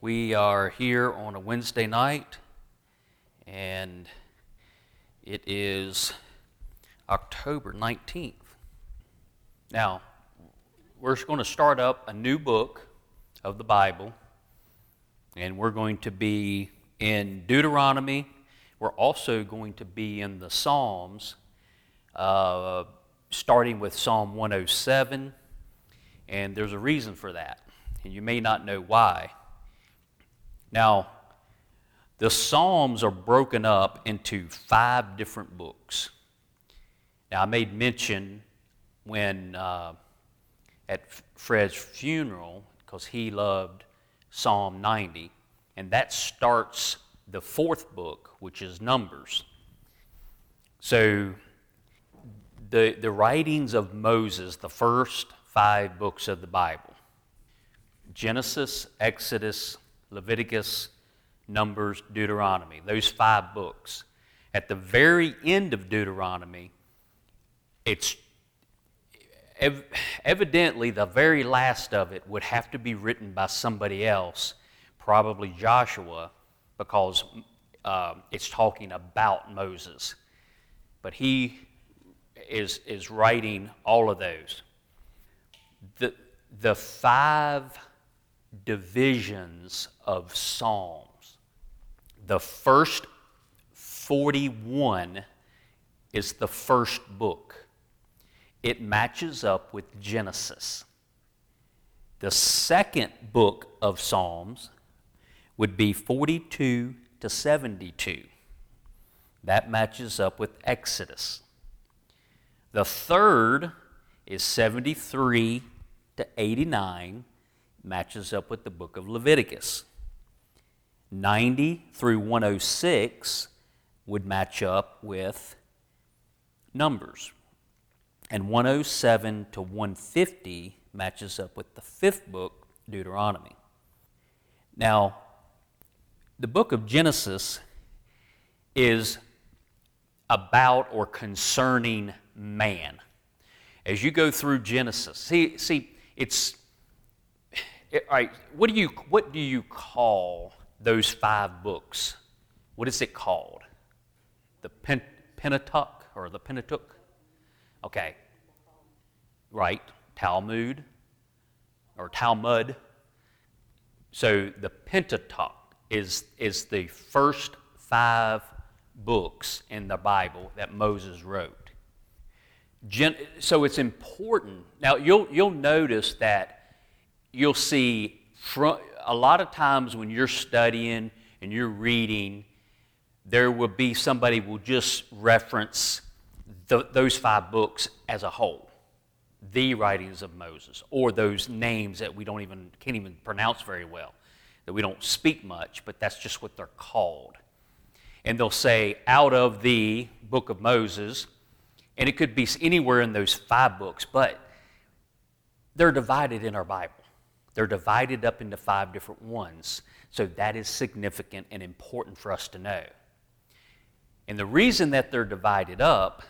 We are here on a Wednesday night, and it is October 19th. Now, we're going to start up a new book of the Bible, and we're going to be in Deuteronomy. We're also going to be in the Psalms, uh, starting with Psalm 107, and there's a reason for that, and you may not know why. Now, the Psalms are broken up into five different books. Now, I made mention when uh, at Fred's funeral, because he loved Psalm 90, and that starts the fourth book, which is Numbers. So, the, the writings of Moses, the first five books of the Bible Genesis, Exodus, Leviticus, Numbers, Deuteronomy, those five books. At the very end of Deuteronomy, it's ev- evidently the very last of it would have to be written by somebody else, probably Joshua, because uh, it's talking about Moses. But he is, is writing all of those. The, the five divisions of Psalms. The first 41 is the first book. It matches up with Genesis. The second book of Psalms would be 42 to 72. That matches up with Exodus. The third is 73 to 89 matches up with the book of Leviticus. 90 through 106 would match up with Numbers. And 107 to 150 matches up with the fifth book, Deuteronomy. Now, the book of Genesis is about or concerning man. As you go through Genesis, see, see it's all right, what do you what do you call those five books? What is it called? The Pen- Pentateuch or the Pentateuch? Okay. Right, Talmud or Talmud. So the Pentateuch is is the first five books in the Bible that Moses wrote. Gen- so it's important. Now you'll you'll notice that you'll see a lot of times when you're studying and you're reading, there will be somebody will just reference those five books as a whole, the writings of Moses, or those names that we don't even can't even pronounce very well, that we don't speak much, but that's just what they're called. And they'll say out of the book of Moses, and it could be anywhere in those five books, but they're divided in our Bible. They're divided up into five different ones. So that is significant and important for us to know. And the reason that they're divided up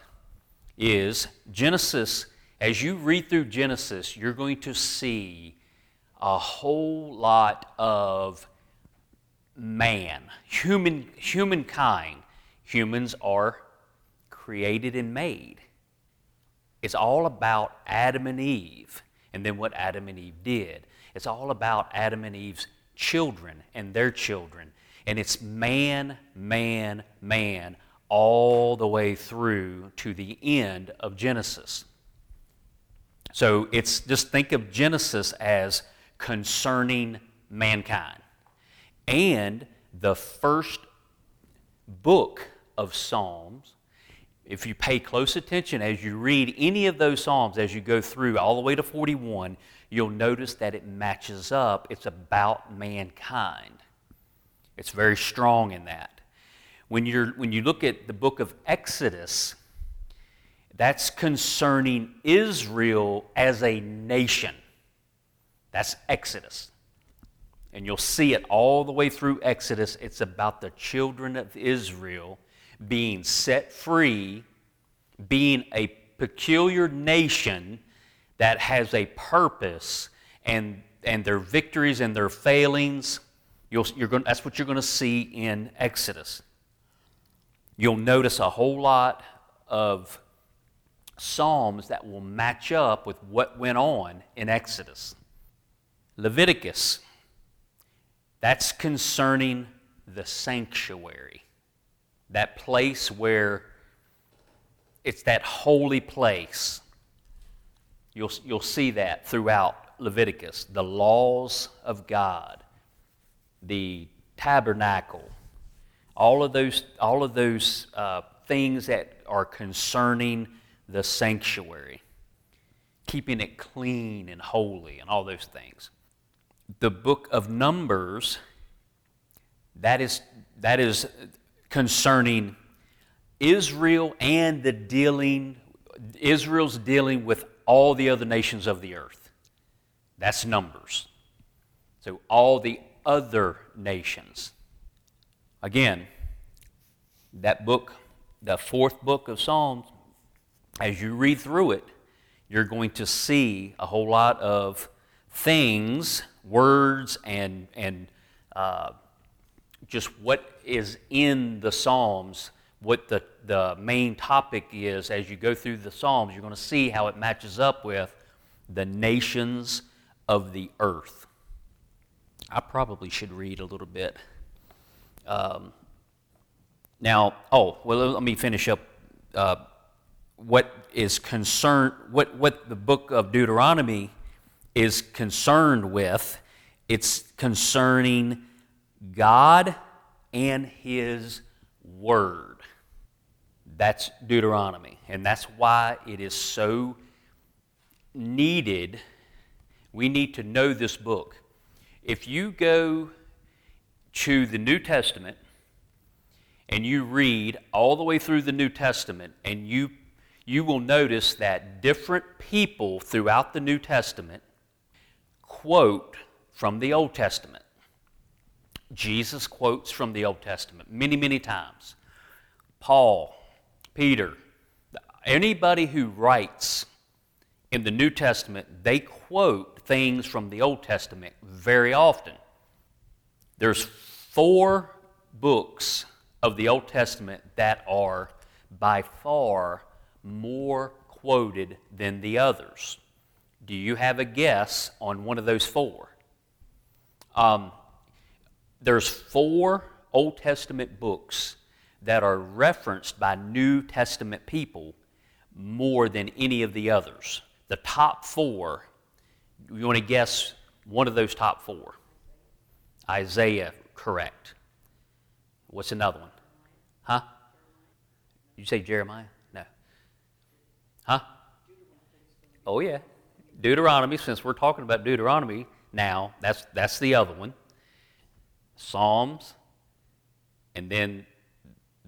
is Genesis, as you read through Genesis, you're going to see a whole lot of man, human, humankind. Humans are created and made. It's all about Adam and Eve and then what Adam and Eve did. It's all about Adam and Eve's children and their children. And it's man, man, man, all the way through to the end of Genesis. So it's just think of Genesis as concerning mankind. And the first book of Psalms, if you pay close attention as you read any of those Psalms as you go through all the way to 41, you'll notice that it matches up. It's about mankind. It's very strong in that. When, you're, when you look at the book of Exodus, that's concerning Israel as a nation. That's Exodus. And you'll see it all the way through Exodus. It's about the children of Israel being set free, being a peculiar nation that has a purpose and, and their victories and their failings You'll, you're going, that's what you're going to see in Exodus. You'll notice a whole lot of Psalms that will match up with what went on in Exodus. Leviticus, that's concerning the sanctuary, that place where it's that holy place. You'll, you'll see that throughout Leviticus. The laws of God, the tabernacle, all of those, all of those uh, things that are concerning the sanctuary, keeping it clean and holy, and all those things. The book of Numbers, that is, that is concerning Israel and the dealing, Israel's dealing with all the other nations of the earth. That's Numbers. So, all the other nations. Again, that book, the fourth book of Psalms, as you read through it, you're going to see a whole lot of things, words, and, and uh, just what is in the Psalms, what the, the main topic is as you go through the Psalms. You're going to see how it matches up with the nations of the earth. I probably should read a little bit. Um, now, oh, well, let me finish up uh, what is concerned, what, what the book of Deuteronomy is concerned with. It's concerning God and His Word. That's Deuteronomy. And that's why it is so needed. We need to know this book. If you go to the New Testament and you read all the way through the New Testament and you you will notice that different people throughout the New Testament quote from the Old Testament. Jesus quotes from the Old Testament many, many times. Paul, Peter, anybody who writes in the New Testament, they quote things from the Old Testament very often. There's four books of the Old Testament that are by far more quoted than the others. Do you have a guess on one of those four? Um, there's four Old Testament books that are referenced by New Testament people more than any of the others. The top four, you want to guess one of those top four? Isaiah, correct. What's another one? Huh? You say Jeremiah? No. Huh? Oh, yeah. Deuteronomy, since we're talking about Deuteronomy now, that's, that's the other one. Psalms, and then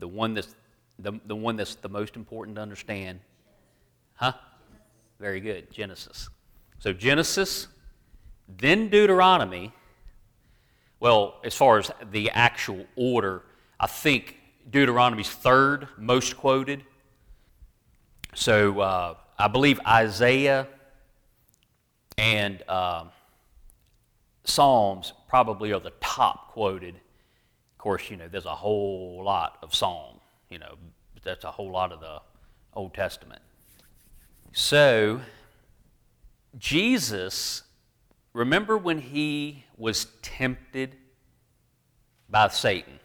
the one that's the, the one that's the most important to understand. Huh? Very good. Genesis. So Genesis, then Deuteronomy. Well, as far as the actual order, I think Deuteronomy's third most quoted. So uh, I believe Isaiah and uh, Psalms probably are the top quoted. Course, you know, there's a whole lot of Psalm, you know, that's a whole lot of the Old Testament. So, Jesus, remember when he was tempted by Satan?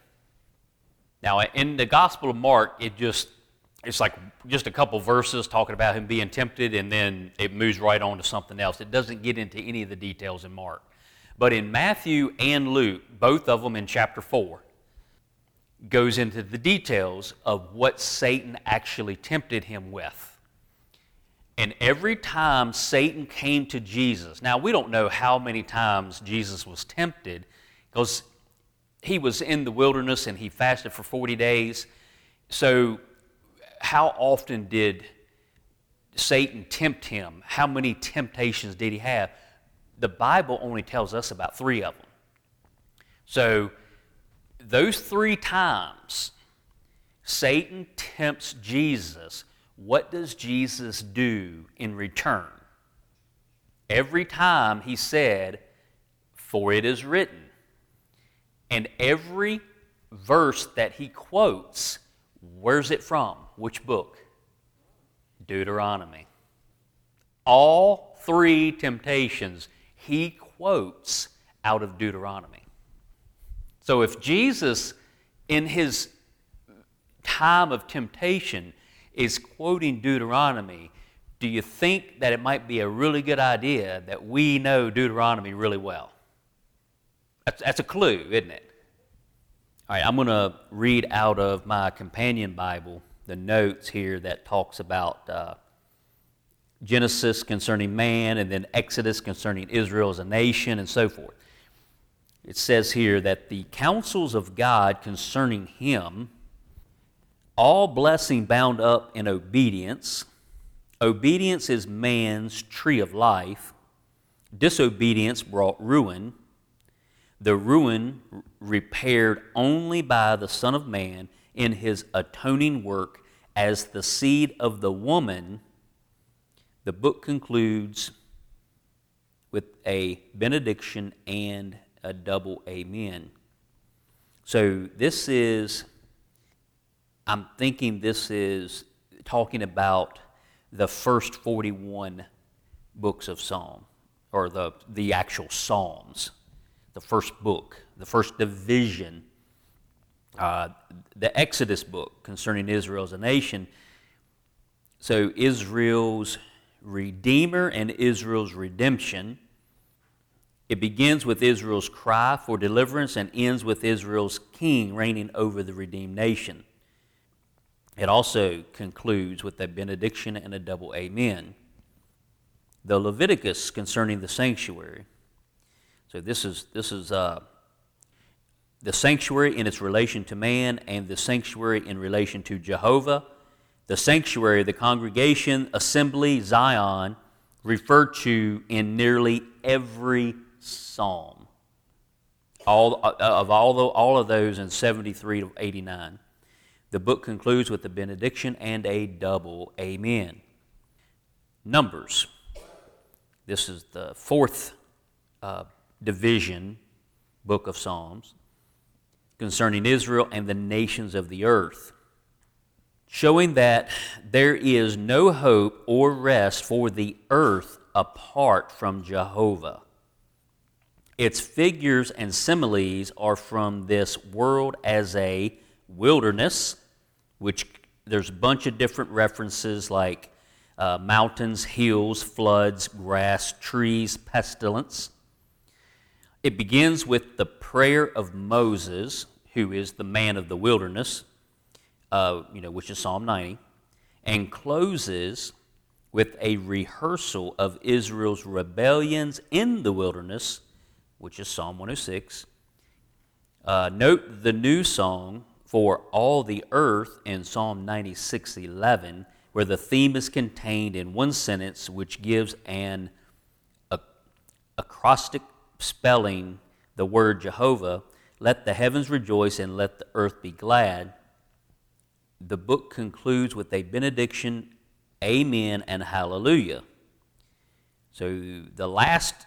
Now, in the Gospel of Mark, it just it's like just a couple verses talking about him being tempted, and then it moves right on to something else. It doesn't get into any of the details in Mark. But in Matthew and Luke, both of them in chapter 4, goes into the details of what Satan actually tempted him with. And every time Satan came to Jesus, now we don't know how many times Jesus was tempted because he was in the wilderness and he fasted for 40 days. So, how often did Satan tempt him? How many temptations did he have? the Bible only tells us about three of them. So, those three times Satan tempts Jesus, what does Jesus do in return? Every time he said, For it is written, And every verse that he quotes, where's it from? Which book? Deuteronomy. All three temptations he quotes out of Deuteronomy. So if Jesus, in his time of temptation, is quoting Deuteronomy, do you think that it might be a really good idea that we know Deuteronomy really well? That's, that's a clue, isn't it? All right, I'm going to read out of my companion Bible the notes here that talks about uh, Genesis concerning man, and then Exodus concerning Israel as a nation, and so forth. It says here that the counsels of God concerning him, all blessing bound up in obedience. Obedience is man's tree of life. Disobedience brought ruin the ruin repaired only by the Son of Man in his atoning work as the seed of the woman, the book concludes with a benediction and a double amen. So this is, I'm thinking this is talking about the first 41 books of Psalm, or the, the actual Psalms the first book, the first division, uh, the Exodus book concerning Israel as a nation. So, Israel's Redeemer and Israel's redemption. It begins with Israel's cry for deliverance and ends with Israel's king reigning over the redeemed nation. It also concludes with a benediction and a double amen. The Leviticus concerning the sanctuary. So this is this is uh, the sanctuary in its relation to man, and the sanctuary in relation to Jehovah. The sanctuary, the congregation, assembly, Zion, referred to in nearly every psalm. All uh, of all, the, all of those in 73 to 89. The book concludes with a benediction and a double amen. Numbers. This is the fourth uh, division, book of Psalms, concerning Israel and the nations of the earth, showing that there is no hope or rest for the earth apart from Jehovah. Its figures and similes are from this world as a wilderness, which there's a bunch of different references like uh, mountains, hills, floods, grass, trees, pestilence. It begins with the prayer of Moses, who is the man of the wilderness, uh, you know, which is Psalm 90, and closes with a rehearsal of Israel's rebellions in the wilderness, which is Psalm 106. Uh, note the new song for all the earth in Psalm 96:11, where the theme is contained in one sentence, which gives an acrostic spelling the word Jehovah, let the heavens rejoice and let the earth be glad. The book concludes with a benediction, Amen, and Hallelujah. So the last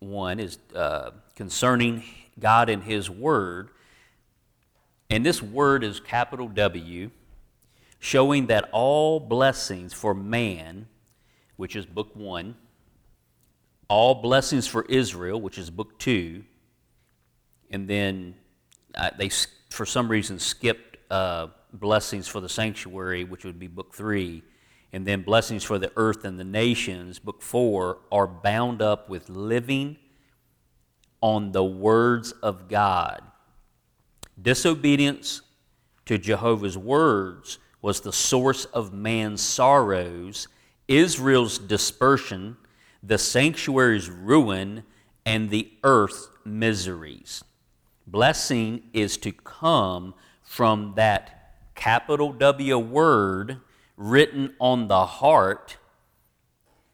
one is uh, concerning God and His Word. And this word is capital W, showing that all blessings for man, which is book one, all blessings for Israel, which is book two, and then uh, they, for some reason, skipped uh, blessings for the sanctuary, which would be book three, and then blessings for the earth and the nations, book four, are bound up with living on the words of God. Disobedience to Jehovah's words was the source of man's sorrows, Israel's dispersion the sanctuary's ruin, and the earth's miseries. Blessing is to come from that capital W word written on the heart.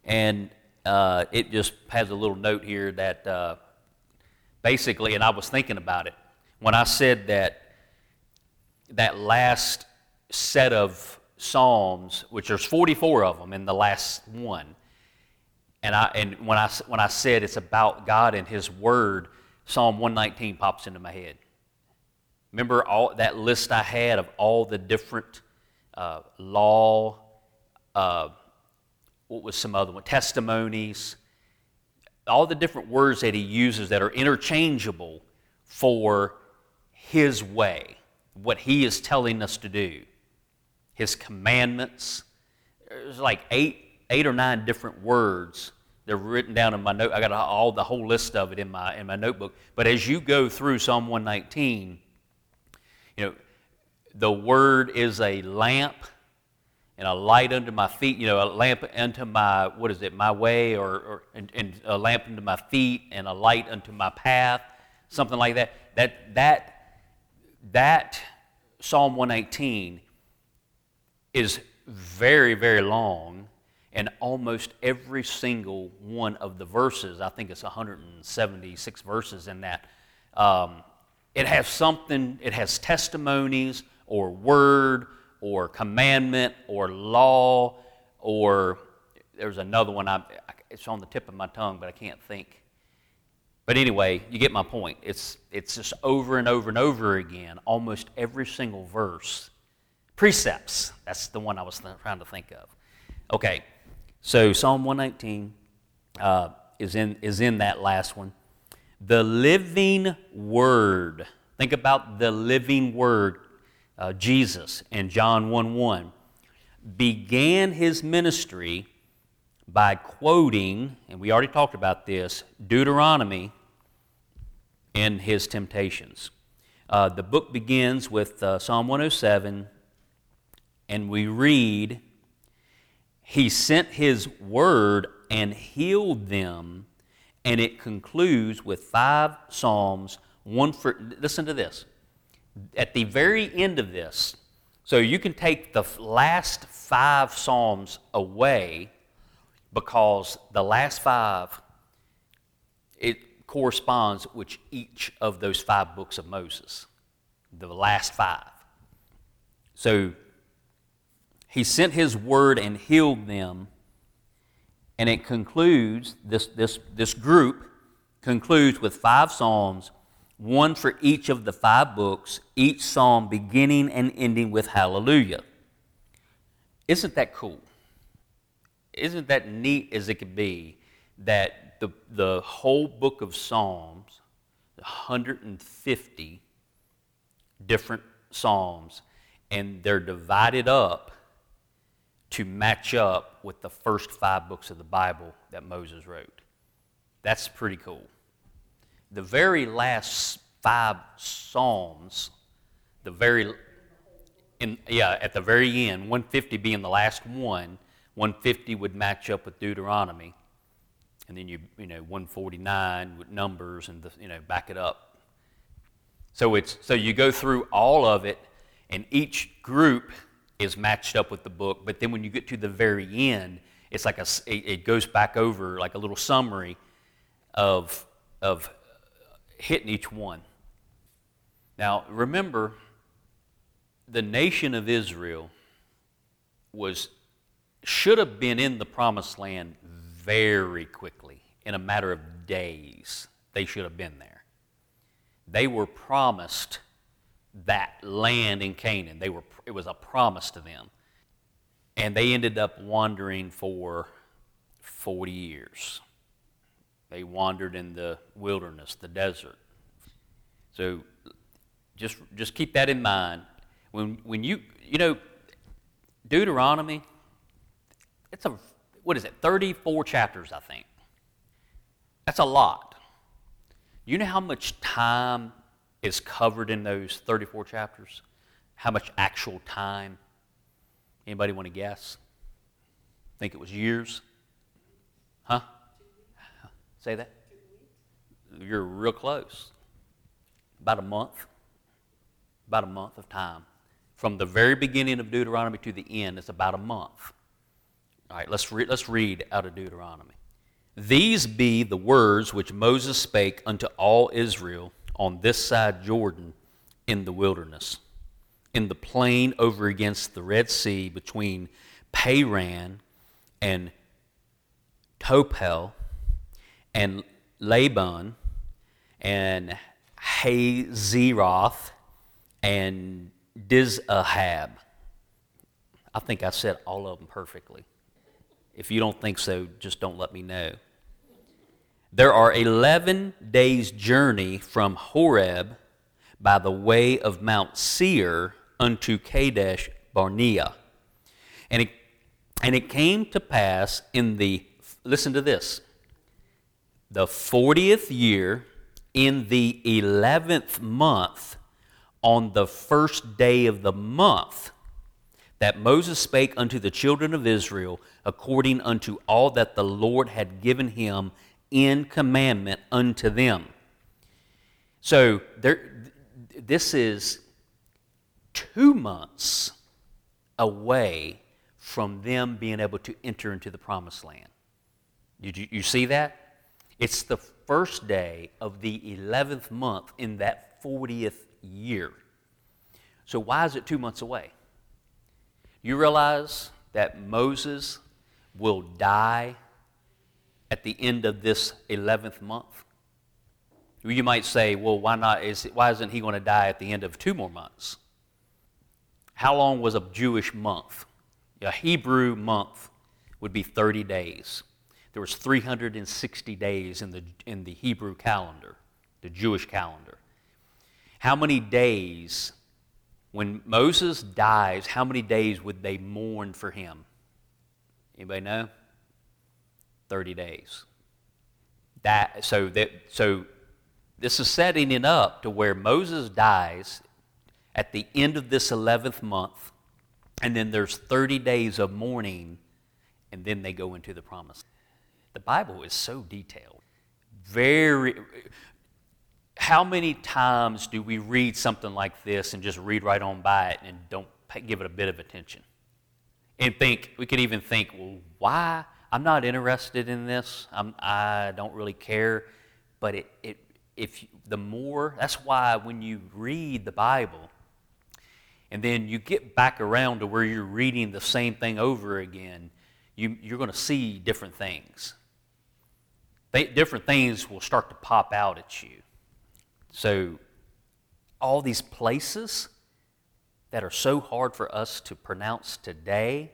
And uh, it just has a little note here that uh, basically, and I was thinking about it when I said that that last set of Psalms, which there's 44 of them in the last one, and, I, and when, I, when I said it's about God and His Word, Psalm 119 pops into my head. Remember all that list I had of all the different uh, law, uh, what was some other one? Testimonies, all the different words that he uses that are interchangeable for his way, what he is telling us to do, his commandments. There's like eight, eight or nine different words. They're written down in my note. I got all the whole list of it in my in my notebook. But as you go through Psalm 119, you know, the word is a lamp and a light unto my feet, you know, a lamp unto my, what is it, my way, or, or and, and, a lamp unto my feet, and a light unto my path, something like that. That, that, that Psalm 118 is very, very long, and almost every single one of the verses, I think it's 176 verses in that, um, it has something, it has testimonies or word or commandment or law or there's another one, I, it's on the tip of my tongue, but I can't think. But anyway, you get my point. It's, it's just over and over and over again, almost every single verse. Precepts, that's the one I was th- trying to think of. Okay, so Psalm 119 uh, is, in, is in that last one. The living word. Think about the living word, uh, Jesus in John 1 1. Began his ministry by quoting, and we already talked about this, Deuteronomy in his temptations. Uh, the book begins with uh, Psalm 107, and we read, He sent His word and healed them and it concludes with five psalms, one for, listen to this. At the very end of this, so you can take the last five psalms away because the last five, it corresponds with each of those five books of Moses, the last five. So he sent his word and healed them and it concludes, this, this, this group concludes with five psalms, one for each of the five books, each psalm beginning and ending with hallelujah. Isn't that cool? Isn't that neat as it could be that the, the whole book of Psalms, 150 different psalms, and they're divided up to match up with the first five books of the Bible that Moses wrote. That's pretty cool. The very last five Psalms, the very, in, yeah, at the very end, 150 being the last one, 150 would match up with Deuteronomy. And then you, you know, 149 with numbers and, the, you know, back it up. So, it's, so you go through all of it, and each group is matched up with the book. But then when you get to the very end, it's like a, it goes back over like a little summary of, of hitting each one. Now, remember, the nation of Israel was, should have been in the promised land very quickly, in a matter of days. They should have been there. They were promised that land in Canaan. They were, it was a promise to them. And they ended up wandering for 40 years. They wandered in the wilderness, the desert. So just, just keep that in mind. When, when you, you know, Deuteronomy, it's a, what is it, 34 chapters, I think. That's a lot. You know how much time is covered in those 34 chapters? How much actual time? Anybody want to guess? Think it was years? Huh? Say that? You're real close. About a month. About a month of time. From the very beginning of Deuteronomy to the end, it's about a month. All right, let's, re- let's read out of Deuteronomy. These be the words which Moses spake unto all Israel on this side Jordan in the wilderness, in the plain over against the Red Sea between Paran and Tophel and Laban, and Hazeroth and Dizahab. I think I said all of them perfectly. If you don't think so, just don't let me know. There are 11 days' journey from Horeb by the way of Mount Seir unto Kadesh Barnea. And it, and it came to pass in the, listen to this, the 40th year, in the 11th month, on the first day of the month, that Moses spake unto the children of Israel according unto all that the Lord had given him in commandment unto them. So there, this is two months away from them being able to enter into the promised land. Did you, you see that? It's the first day of the 11th month in that 40th year. So, why is it two months away? You realize that Moses will die at the end of this 11th month? You might say, well, why, not, is, why isn't he going to die at the end of two more months? How long was a Jewish month? A Hebrew month would be 30 days. There was 360 days in the, in the Hebrew calendar, the Jewish calendar. How many days, when Moses dies, how many days would they mourn for him? Anybody know? 30 days. That, so, that, so this is setting it up to where Moses dies at the end of this 11th month, and then there's 30 days of mourning, and then they go into the promise. The Bible is so detailed. Very. How many times do we read something like this and just read right on by it and don't give it a bit of attention? And think, we could even think, well, why? I'm not interested in this. I'm, I do not really care. But it, it, if the more, that's why when you read the Bible, and then you get back around to where you're reading the same thing over again, you, you're going to see different things. Different things will start to pop out at you. So, all these places that are so hard for us to pronounce today,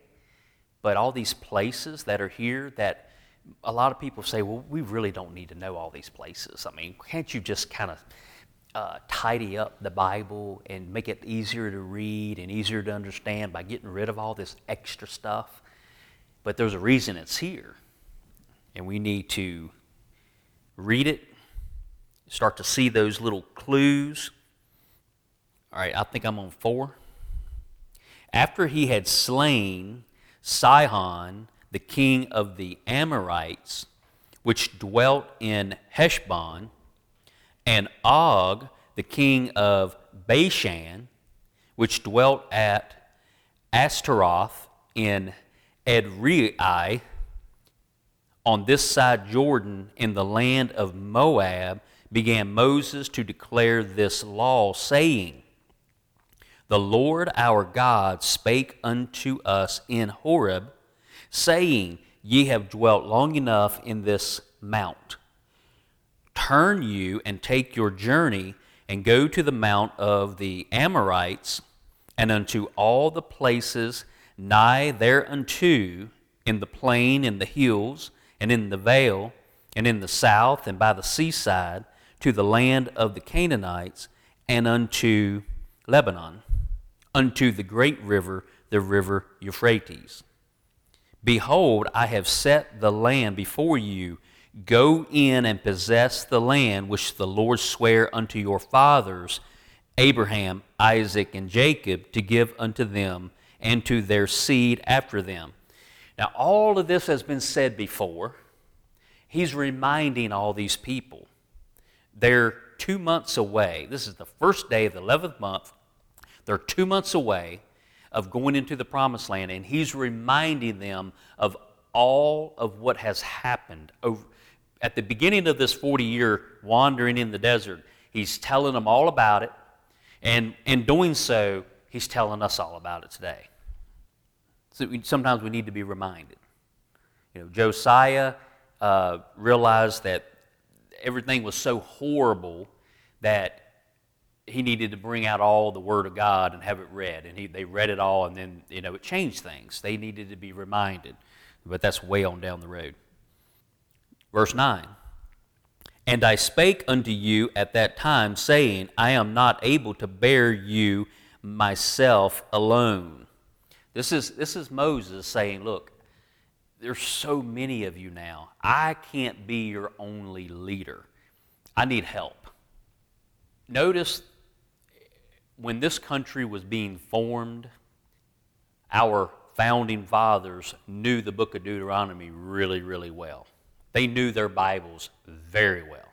but all these places that are here that a lot of people say, well, we really don't need to know all these places. I mean, can't you just kind of uh, tidy up the Bible and make it easier to read and easier to understand by getting rid of all this extra stuff? But there's a reason it's here. And we need to read it, start to see those little clues. All right, I think I'm on four. After he had slain Sihon, the king of the Amorites, which dwelt in Heshbon, and Og, the king of Bashan, which dwelt at Ashtaroth in Edrei, on this side Jordan in the land of Moab, began Moses to declare this law, saying, The Lord our God spake unto us in Horeb, saying, Ye have dwelt long enough in this mount. Turn you and take your journey and go to the mount of the Amorites and unto all the places nigh thereunto in the plain, in the hills, and in the vale, and in the south, and by the seaside, to the land of the Canaanites, and unto Lebanon, unto the great river, the river Euphrates. Behold, I have set the land before you. Go in and possess the land which the Lord sware unto your fathers, Abraham, Isaac, and Jacob, to give unto them and to their seed after them. Now, all of this has been said before. He's reminding all these people. They're two months away. This is the first day of the 11th month. They're two months away of going into the promised land, and he's reminding them of all of what has happened. Over, at the beginning of this 40 year wandering in the desert, he's telling them all about it, and in doing so, he's telling us all about it today. So we, sometimes we need to be reminded. You know, Josiah uh, realized that everything was so horrible that he needed to bring out all the Word of God and have it read. And he, they read it all, and then, you know, it changed things. They needed to be reminded. But that's way on down the road. Verse 9 And I spake unto you at that time, saying, I am not able to bear you myself alone. This is, this is Moses saying, Look, there's so many of you now. I can't be your only leader. I need help. Notice when this country was being formed, our founding fathers knew the book of Deuteronomy really, really well. They knew their Bibles very well.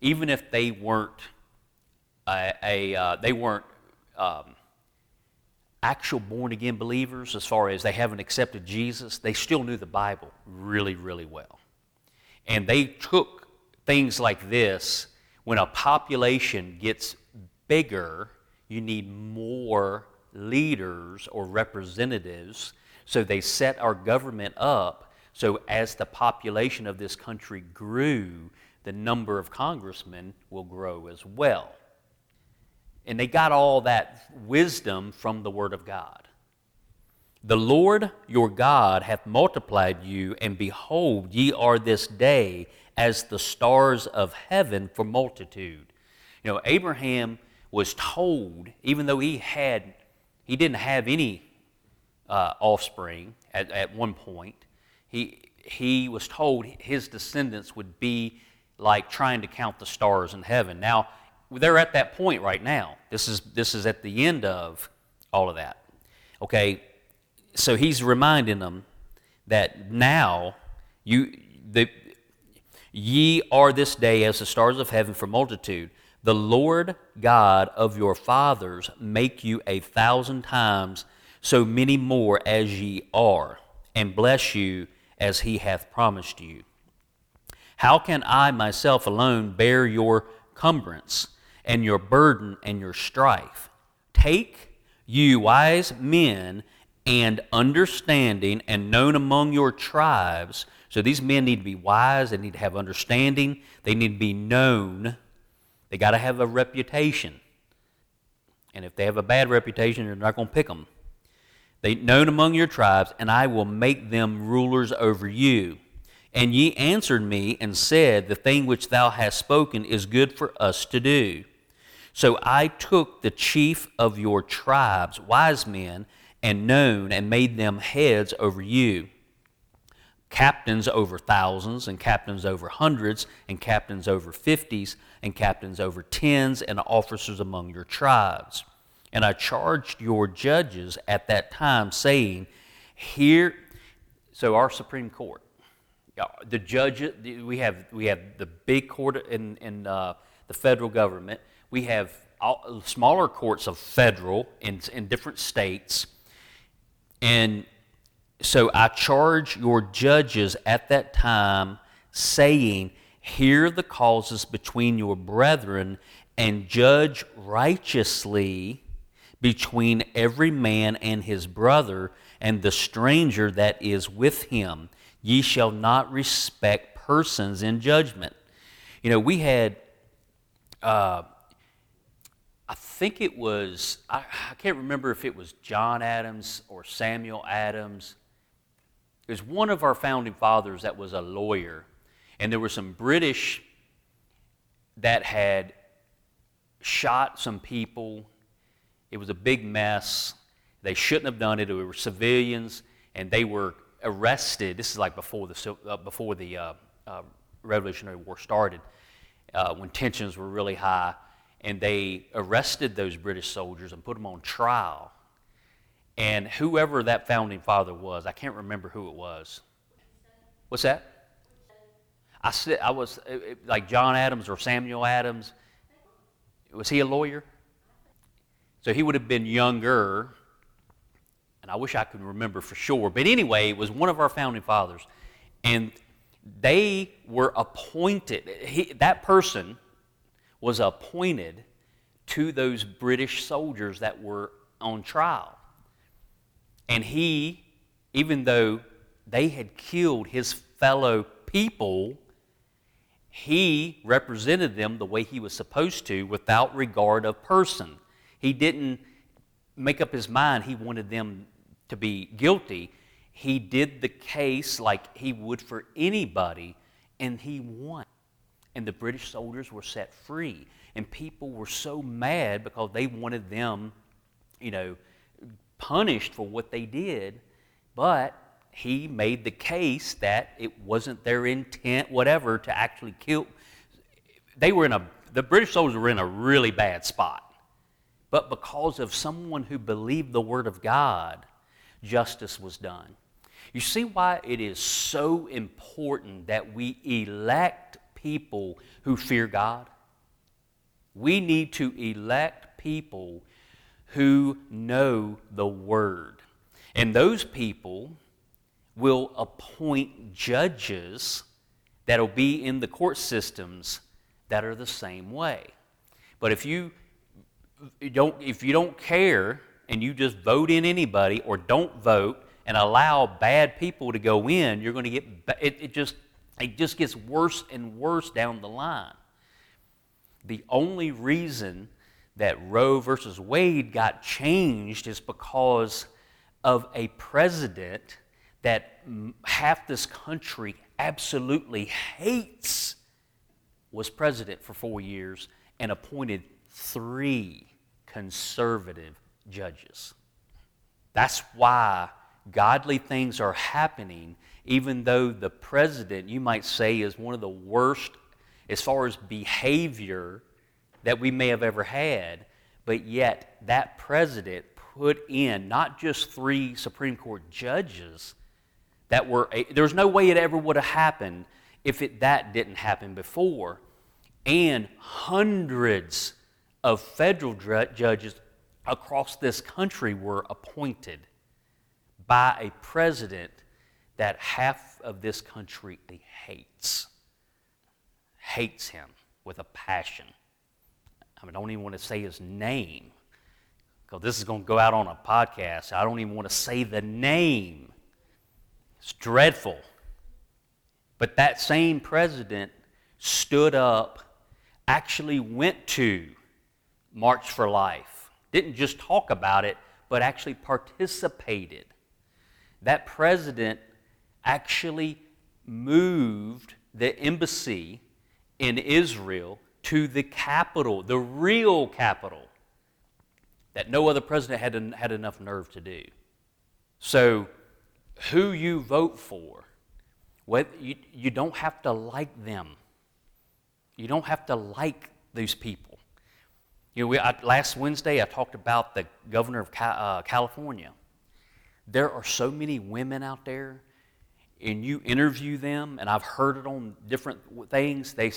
Even if they weren't a, a uh, they weren't um, actual born again believers, as far as they haven't accepted Jesus, they still knew the Bible really, really well. And they took things like this when a population gets bigger, you need more leaders or representatives. So they set our government up so as the population of this country grew, the number of congressmen will grow as well. And they got all that wisdom from the Word of God. The Lord your God hath multiplied you, and behold, ye are this day as the stars of heaven for multitude. You know, Abraham was told, even though he had, he didn't have any uh, offspring at, at one point, he, he was told his descendants would be like trying to count the stars in heaven. Now, they're at that point right now. This is, this is at the end of all of that. Okay, so he's reminding them that now you, the, ye are this day as the stars of heaven for multitude. The Lord God of your fathers make you a thousand times so many more as ye are, and bless you as he hath promised you. How can I myself alone bear your cumbrance? And your burden and your strife. Take you wise men and understanding and known among your tribes. So these men need to be wise, they need to have understanding, they need to be known. They got to have a reputation. And if they have a bad reputation, you're not going to pick them. They known among your tribes, and I will make them rulers over you. And ye answered me and said, The thing which thou hast spoken is good for us to do. So I took the chief of your tribes, wise men, and known, and made them heads over you captains over thousands, and captains over hundreds, and captains over fifties, and captains over tens, and officers among your tribes. And I charged your judges at that time, saying, Here, so our Supreme Court, the judges, we have, we have the big court in, in uh, the federal government, we have all, smaller courts of federal in, in different states. And so I charge your judges at that time, saying, Hear the causes between your brethren and judge righteously between every man and his brother and the stranger that is with him. Ye shall not respect persons in judgment. You know, we had uh, I think it was, I, I, can't remember if it was John Adams or Samuel Adams. It was one of our founding fathers that was a lawyer. And there were some British that had shot some people. It was a big mess. They shouldn't have done it. It were civilians, and they were arrested. This is like before the, uh, before the uh, uh, Revolutionary War started, uh, when tensions were really high and they arrested those British soldiers and put them on trial. And whoever that founding father was, I can't remember who it was. What's that? I said I was uh, uh, like John Adams or Samuel Adams. Was he a lawyer? So he would have been younger, and I wish I could remember for sure. But anyway, it was one of our founding fathers, and they were appointed. He, that person was appointed to those British soldiers that were on trial. And he, even though they had killed his fellow people, he represented them the way he was supposed to without regard of person. He didn't make up his mind he wanted them to be guilty. He did the case like he would for anybody, and he won. And the British soldiers were set free. And people were so mad because they wanted them, you know, punished for what they did. But he made the case that it wasn't their intent, whatever, to actually kill. They were in a, the British soldiers were in a really bad spot. But because of someone who believed the Word of God, justice was done. You see why it is so important that we elect people who fear God? We need to elect people who know the Word. And those people will appoint judges that'll be in the court systems that are the same way. But if you don't, if you don't care and you just vote in anybody or don't vote and allow bad people to go in, you're going to get it, it just it just gets worse and worse down the line. The only reason that Roe versus Wade got changed is because of a president that half this country absolutely hates was president for four years and appointed three conservative judges. That's why godly things are happening, even though the president, you might say, is one of the worst as far as behavior that we may have ever had. But yet, that president put in not just three Supreme Court judges that were, there's no way it ever would have happened if it, that didn't happen before. And hundreds of federal judges across this country were appointed by a president that half of this country hates. Hates him with a passion. I, mean, I don't even want to say his name because this is going to go out on a podcast. I don't even want to say the name. It's dreadful. But that same president stood up, actually went to March for Life. Didn't just talk about it, but actually participated. That president actually moved the embassy in Israel to the capital, the real capital, that no other president had, had enough nerve to do. So, who you vote for, what, you, you don't have to like them. You don't have to like these people. You know, we, I, last Wednesday I talked about the governor of uh, California. There are so many women out there, and you interview them, and I've heard it on different things. They,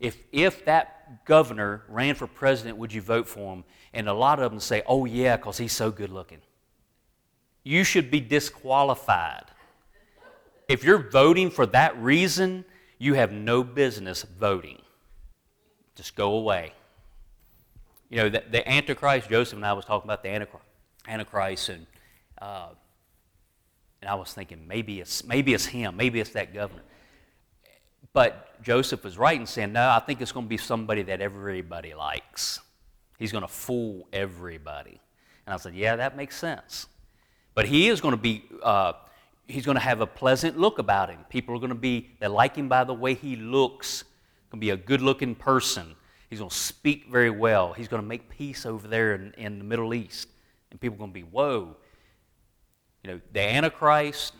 if, if that governor ran for president, would you vote for him? And a lot of them say, oh, yeah, because he's so good looking. You should be disqualified. If you're voting for that reason, you have no business voting. Just go away. You know, the, the Antichrist, Joseph and I was talking about the Antichrist, and, uh, and I was thinking maybe it's, maybe it's him, maybe it's that governor. But Joseph was right in saying, no, I think it's going to be somebody that everybody likes. He's going to fool everybody. And I said, yeah, that makes sense. But he is going to be, uh, he's going to have a pleasant look about him. People are going to be, they like him by the way he looks. Going to be a good looking person. He's going to speak very well. He's going to make peace over there in, in the Middle East. And people are going to be, whoa. You know, the Antichrist,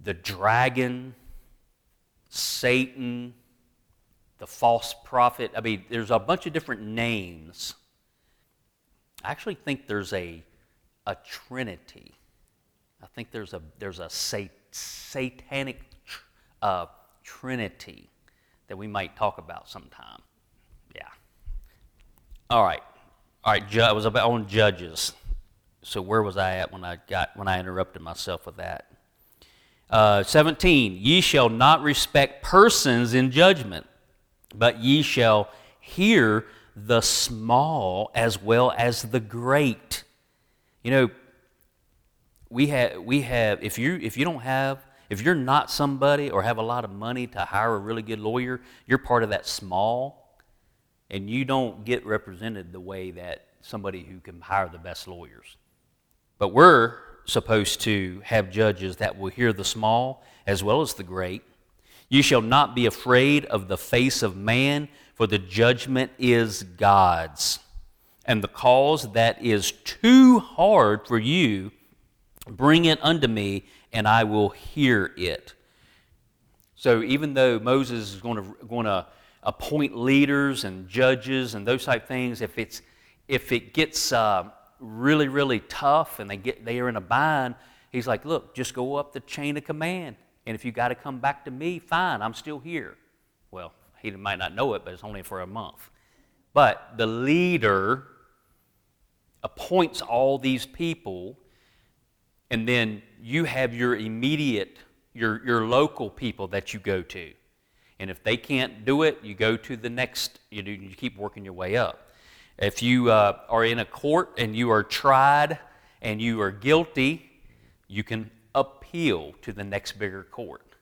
the dragon, Satan, the false prophet. I mean, there's a bunch of different names. I actually think there's a, a trinity. I think there's a, there's a sat, satanic uh, trinity that we might talk about sometime. Yeah. All right. All right, I was about on judges. So where was I at when I got when I interrupted myself with that? Uh, 17, ye shall not respect persons in judgment, but ye shall hear the small as well as the great. You know, we have we have if you if you don't have if you're not somebody or have a lot of money to hire a really good lawyer, you're part of that small, and you don't get represented the way that somebody who can hire the best lawyers. But we're supposed to have judges that will hear the small as well as the great. You shall not be afraid of the face of man, for the judgment is God's. And the cause that is too hard for you, bring it unto me, and I will hear it. So even though Moses is going to, going to appoint leaders and judges and those type things, if it's if it gets uh, really really tough and they get they are in a bind, he's like, look, just go up the chain of command, and if you got to come back to me, fine, I'm still here. Well, he might not know it, but it's only for a month. But the leader appoints all these people and then you have your immediate, your, your local people that you go to. And if they can't do it, you go to the next, you, do, you keep working your way up. If you uh, are in a court and you are tried and you are guilty, you can appeal to the next bigger court.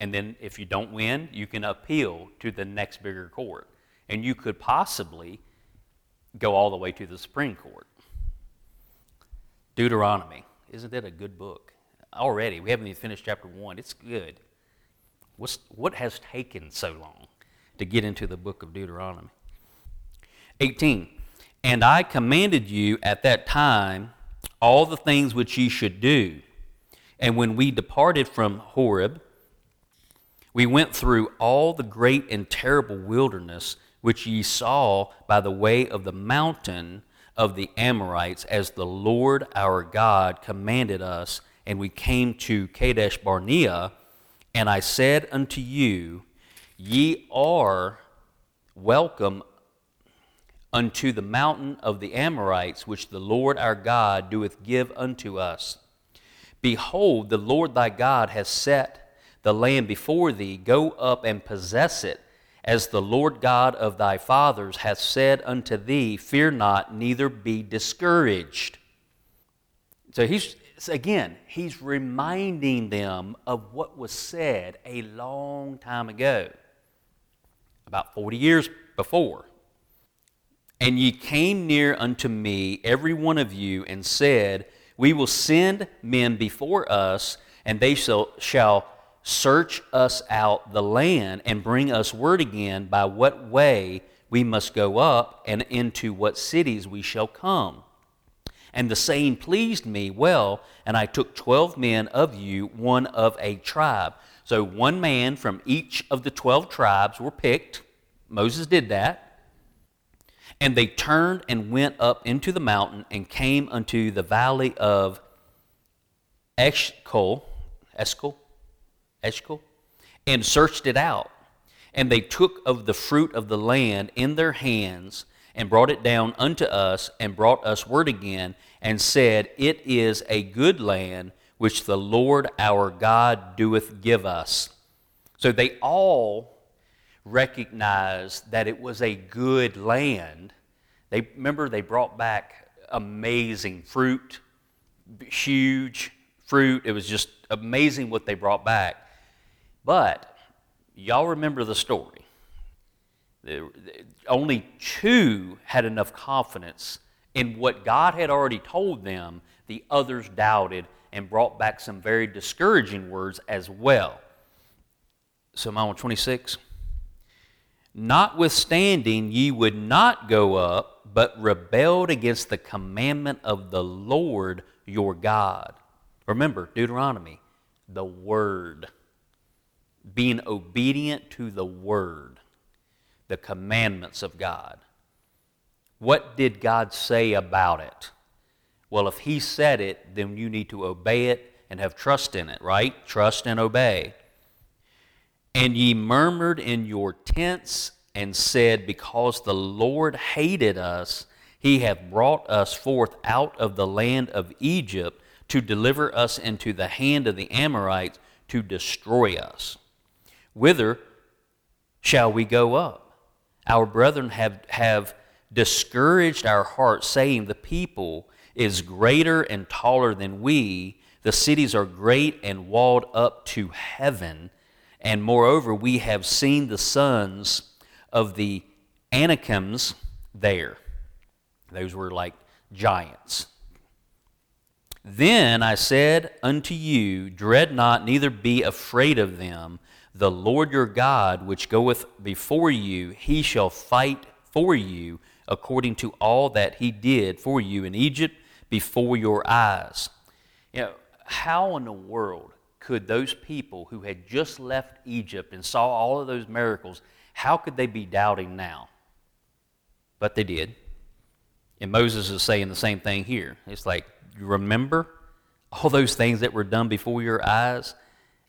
And then if you don't win, you can appeal to the next bigger court. And you could possibly go all the way to the Supreme Court. Deuteronomy. Isn't that a good book? Already, we haven't even finished chapter one. It's good. What's, what has taken so long to get into the book of Deuteronomy? 18. And I commanded you at that time all the things which ye should do. And when we departed from Horeb, we went through all the great and terrible wilderness which ye saw by the way of the mountain of the Amorites as the Lord our God commanded us, and we came to Kadesh Barnea, and I said unto you, Ye are welcome unto the mountain of the Amorites, which the Lord our God doeth give unto us. Behold, the Lord thy God has set the land before thee. Go up and possess it as the Lord God of thy fathers hath said unto thee, Fear not, neither be discouraged. So he's, again, he's reminding them of what was said a long time ago, about 40 years before. And ye came near unto me, every one of you, and said, We will send men before us, and they shall, shall search us out the land and bring us word again by what way we must go up and into what cities we shall come. And the saying pleased me well, and I took twelve men of you, one of a tribe. So one man from each of the twelve tribes were picked. Moses did that. And they turned and went up into the mountain and came unto the valley of Eshcol, Eshcol, Eshcol, and searched it out. And they took of the fruit of the land in their hands and brought it down unto us and brought us word again and said, It is a good land which the Lord our God doeth give us. So they all recognized that it was a good land. They remember they brought back amazing fruit, huge fruit. It was just amazing what they brought back. But y'all remember the story. Only two had enough confidence in what God had already told them, the others doubted and brought back some very discouraging words as well. So, Psalm 26. Notwithstanding, ye would not go up, but rebelled against the commandment of the Lord your God. Remember, Deuteronomy, the Word being obedient to the Word, the commandments of God. What did God say about it? Well, if He said it, then you need to obey it and have trust in it, right? Trust and obey. And ye murmured in your tents and said, Because the Lord hated us, he hath brought us forth out of the land of Egypt to deliver us into the hand of the Amorites to destroy us. Whither shall we go up? Our brethren have, have discouraged our hearts, saying, The people is greater and taller than we. The cities are great and walled up to heaven. And moreover, we have seen the sons of the Anakims there. Those were like giants. Then I said unto you, Dread not, neither be afraid of them. The Lord your God, which goeth before you, he shall fight for you according to all that he did for you in Egypt before your eyes. You know, how in the world could those people who had just left Egypt and saw all of those miracles, how could they be doubting now? But they did. And Moses is saying the same thing here. It's like, remember all those things that were done before your eyes?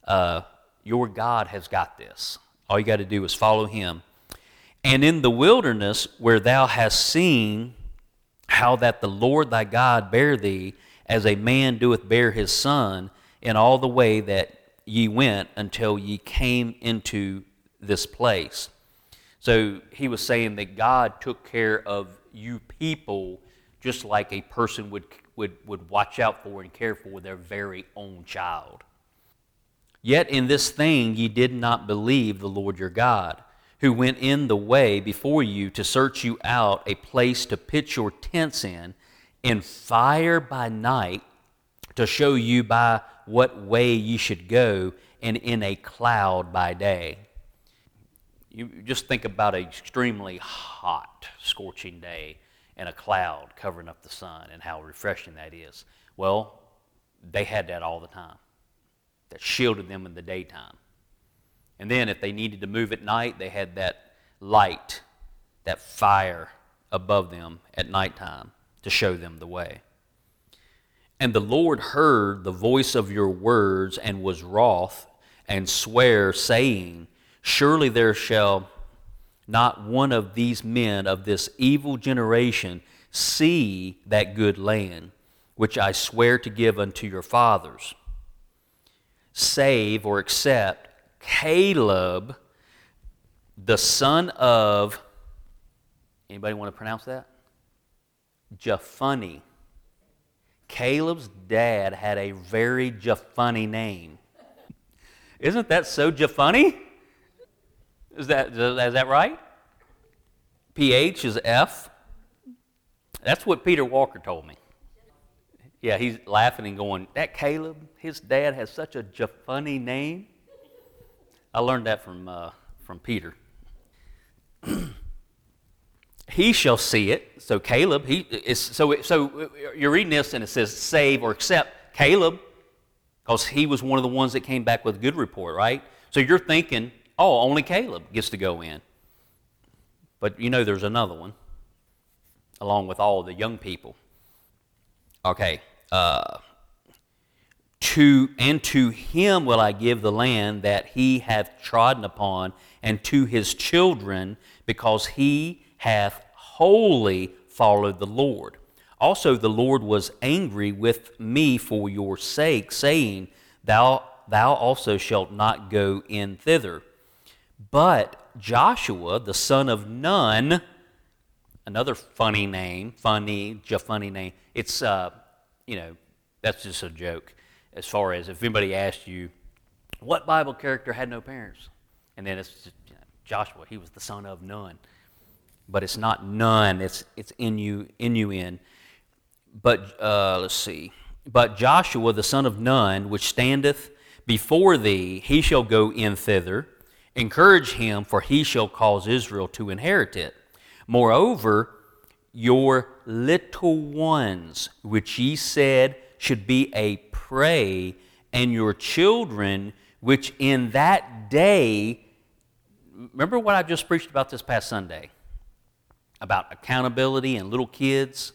Uh, your God has got this. All you got to do is follow him. And in the wilderness, where thou hast seen how that the Lord thy God bare thee, as a man doeth bear his son, in all the way that ye went until ye came into this place. So he was saying that God took care of you people just like a person would, would, would watch out for and care for their very own child. Yet in this thing ye did not believe the Lord your God, who went in the way before you to search you out a place to pitch your tents in, in fire by night, to show you by what way ye should go, and in a cloud by day. You just think about an extremely hot, scorching day and a cloud covering up the sun and how refreshing that is. Well, they had that all the time. That shielded them in the daytime. And then if they needed to move at night, they had that light, that fire above them at nighttime to show them the way. And the Lord heard the voice of your words and was wroth and sware, saying, Surely there shall not one of these men of this evil generation see that good land, which I swear to give unto your fathers, save or except Caleb, the son of, anybody want to pronounce that? Jephunneh. Caleb's dad had a very Jephunneh name. Isn't that so Jephunneh? Is that, is that right? PH is F. That's what Peter Walker told me. Yeah, he's laughing and going, That Caleb, his dad has such a funny name. I learned that from, uh, from Peter. he shall see it. So Caleb, he is so so you're reading this and it says save or accept Caleb, because he was one of the ones that came back with good report, right? So you're thinking oh, only Caleb gets to go in. But you know there's another one, along with all the young people. Okay. Uh, to and to him will I give the land that he hath trodden upon, and to his children, because he hath wholly followed the Lord. Also, the Lord was angry with me for your sake, saying, Thou, thou also shalt not go in thither. But Joshua, the son of Nun, another funny name, funny, just funny name. It's, uh, you know, that's just a joke. As far as if anybody asked you, what Bible character had no parents? And then it's just, you know, Joshua, he was the son of Nun. But it's not Nun, it's, it's N-U, N-U-N. But uh, let's see. But Joshua, the son of Nun, which standeth before thee, he shall go in thither Encourage him, for he shall cause Israel to inherit it. Moreover, your little ones, which ye said should be a prey, and your children, which in that day, remember what I just preached about this past Sunday? About accountability and little kids.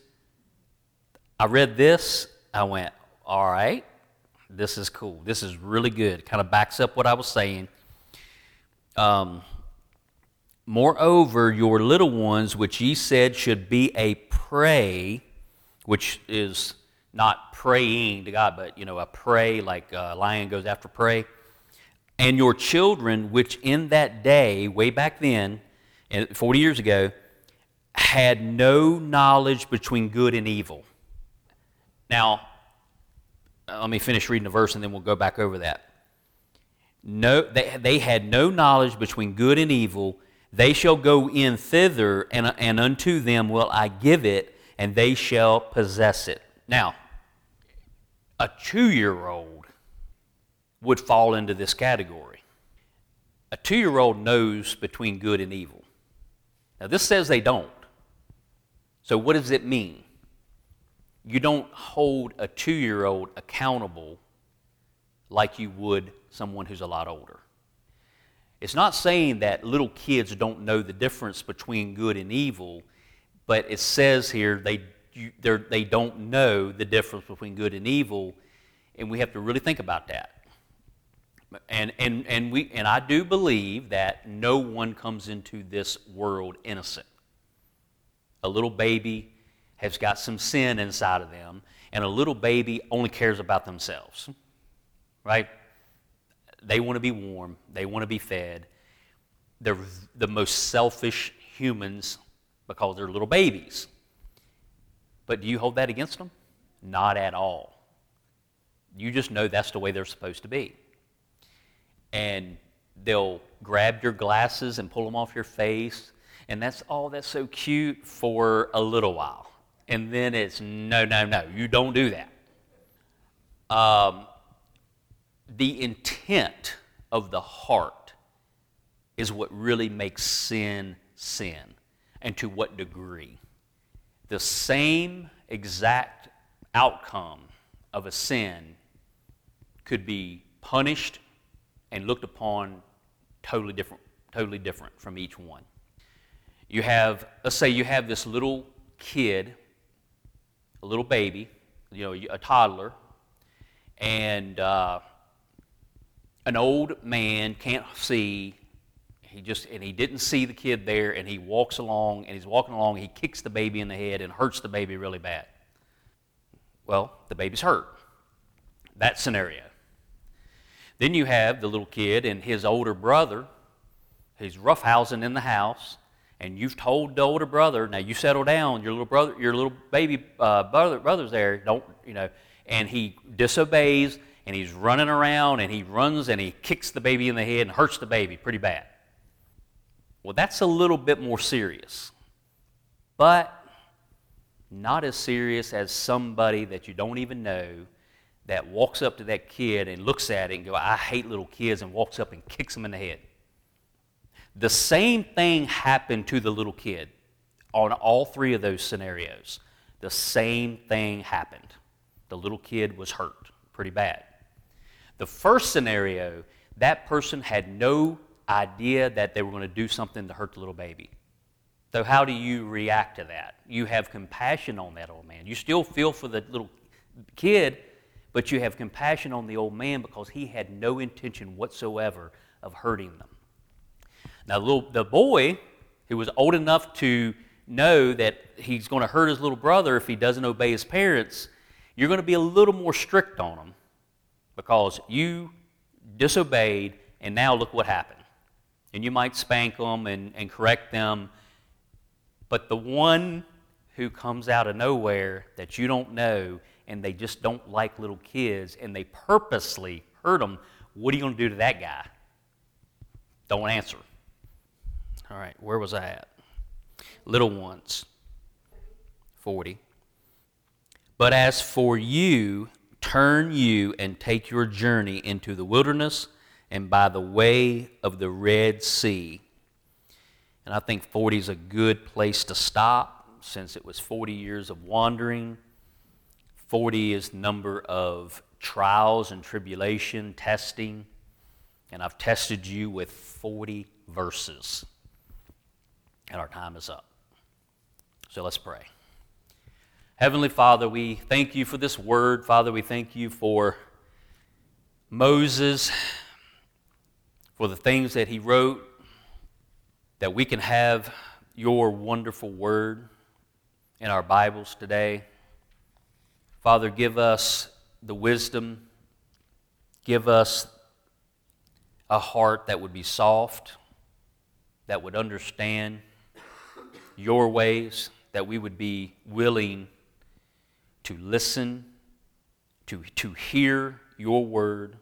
I read this, I went, all right, this is cool. This is really good. It kind of backs up what I was saying. Um, Moreover, your little ones, which ye said should be a prey, which is not praying to God, but you know, a prey like a lion goes after prey, and your children, which in that day, way back then, 40 years ago, had no knowledge between good and evil. Now, uh, let me finish reading the verse and then we'll go back over that. No, they, they had no knowledge between good and evil. They shall go in thither, and, and unto them will I give it, and they shall possess it. Now, a two year old would fall into this category. A two year old knows between good and evil. Now, this says they don't. So, what does it mean? You don't hold a two year old accountable like you would someone who's a lot older. It's not saying that little kids don't know the difference between good and evil, but it says here they, you, they don't know the difference between good and evil, and we have to really think about that. And, and, and, we, and I do believe that no one comes into this world innocent. A little baby has got some sin inside of them, and a little baby only cares about themselves. Right? They want to be warm, they want to be fed. They're the most selfish humans because they're little babies. But do you hold that against them? Not at all. You just know that's the way they're supposed to be. And they'll grab your glasses and pull them off your face, and that's all that's so cute for a little while. And then it's no, no, no, you don't do that. Um, the intent of the heart is what really makes sin sin, and to what degree. The same exact outcome of a sin could be punished and looked upon totally different, totally different from each one. You have, let's say you have this little kid, a little baby, you know, a toddler, and uh, an old man can't see. He just and he didn't see the kid there, and he walks along, and he's walking along. He kicks the baby in the head and hurts the baby really bad. Well, the baby's hurt. That scenario. Then you have the little kid and his older brother. He's roughhousing in the house, and you've told the older brother, "Now you settle down. Your little brother, your little baby uh, brother, brother's there. Don't you know?" And he disobeys and he's running around and he runs and he kicks the baby in the head and hurts the baby pretty bad. Well, that's a little bit more serious, but not as serious as somebody that you don't even know that walks up to that kid and looks at it and go, I hate little kids, and walks up and kicks him in the head. The same thing happened to the little kid on all three of those scenarios. The same thing happened. The little kid was hurt pretty bad. The first scenario, that person had no idea that they were going to do something to hurt the little baby. So, how do you react to that? You have compassion on that old man. You still feel for the little kid, but you have compassion on the old man because he had no intention whatsoever of hurting them. Now, the, little, the boy who was old enough to know that he's going to hurt his little brother if he doesn't obey his parents, you're going to be a little more strict on him because you disobeyed, and now look what happened. And you might spank them and, and correct them, but the one who comes out of nowhere that you don't know and they just don't like little kids and they purposely hurt them, what are you going to do to that guy? Don't answer. All right, where was I at? Little ones, 40. But as for you, turn you and take your journey into the wilderness and by the way of the Red Sea. And I think 40 is a good place to stop since it was 40 years of wandering. 40 is number of trials and tribulation, testing. And I've tested you with 40 verses. And our time is up. So let's pray. Heavenly Father, we thank you for this word. Father, we thank you for Moses, for the things that he wrote, that we can have your wonderful word in our Bibles today. Father, give us the wisdom, give us a heart that would be soft, that would understand your ways, that we would be willing to listen, to, to hear your word.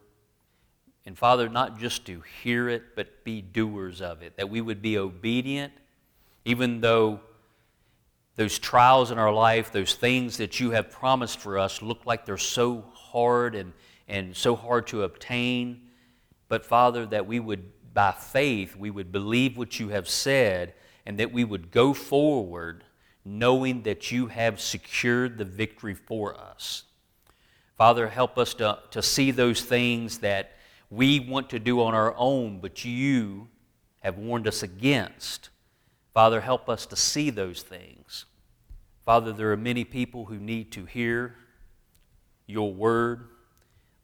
And Father, not just to hear it, but be doers of it, that we would be obedient, even though those trials in our life, those things that you have promised for us, look like they're so hard and, and so hard to obtain. But Father, that we would, by faith, we would believe what you have said and that we would go forward knowing that you have secured the victory for us. Father, help us to, to see those things that we want to do on our own, but you have warned us against. Father, help us to see those things. Father, there are many people who need to hear your word,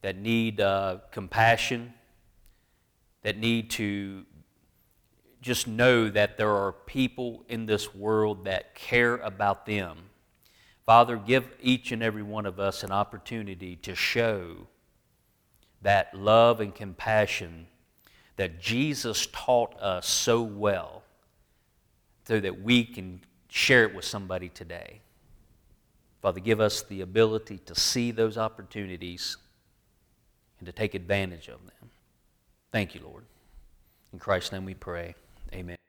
that need uh, compassion, that need to just know that there are people in this world that care about them. Father, give each and every one of us an opportunity to show that love and compassion that Jesus taught us so well so that we can share it with somebody today. Father, give us the ability to see those opportunities and to take advantage of them. Thank you, Lord. In Christ's name we pray. Amen.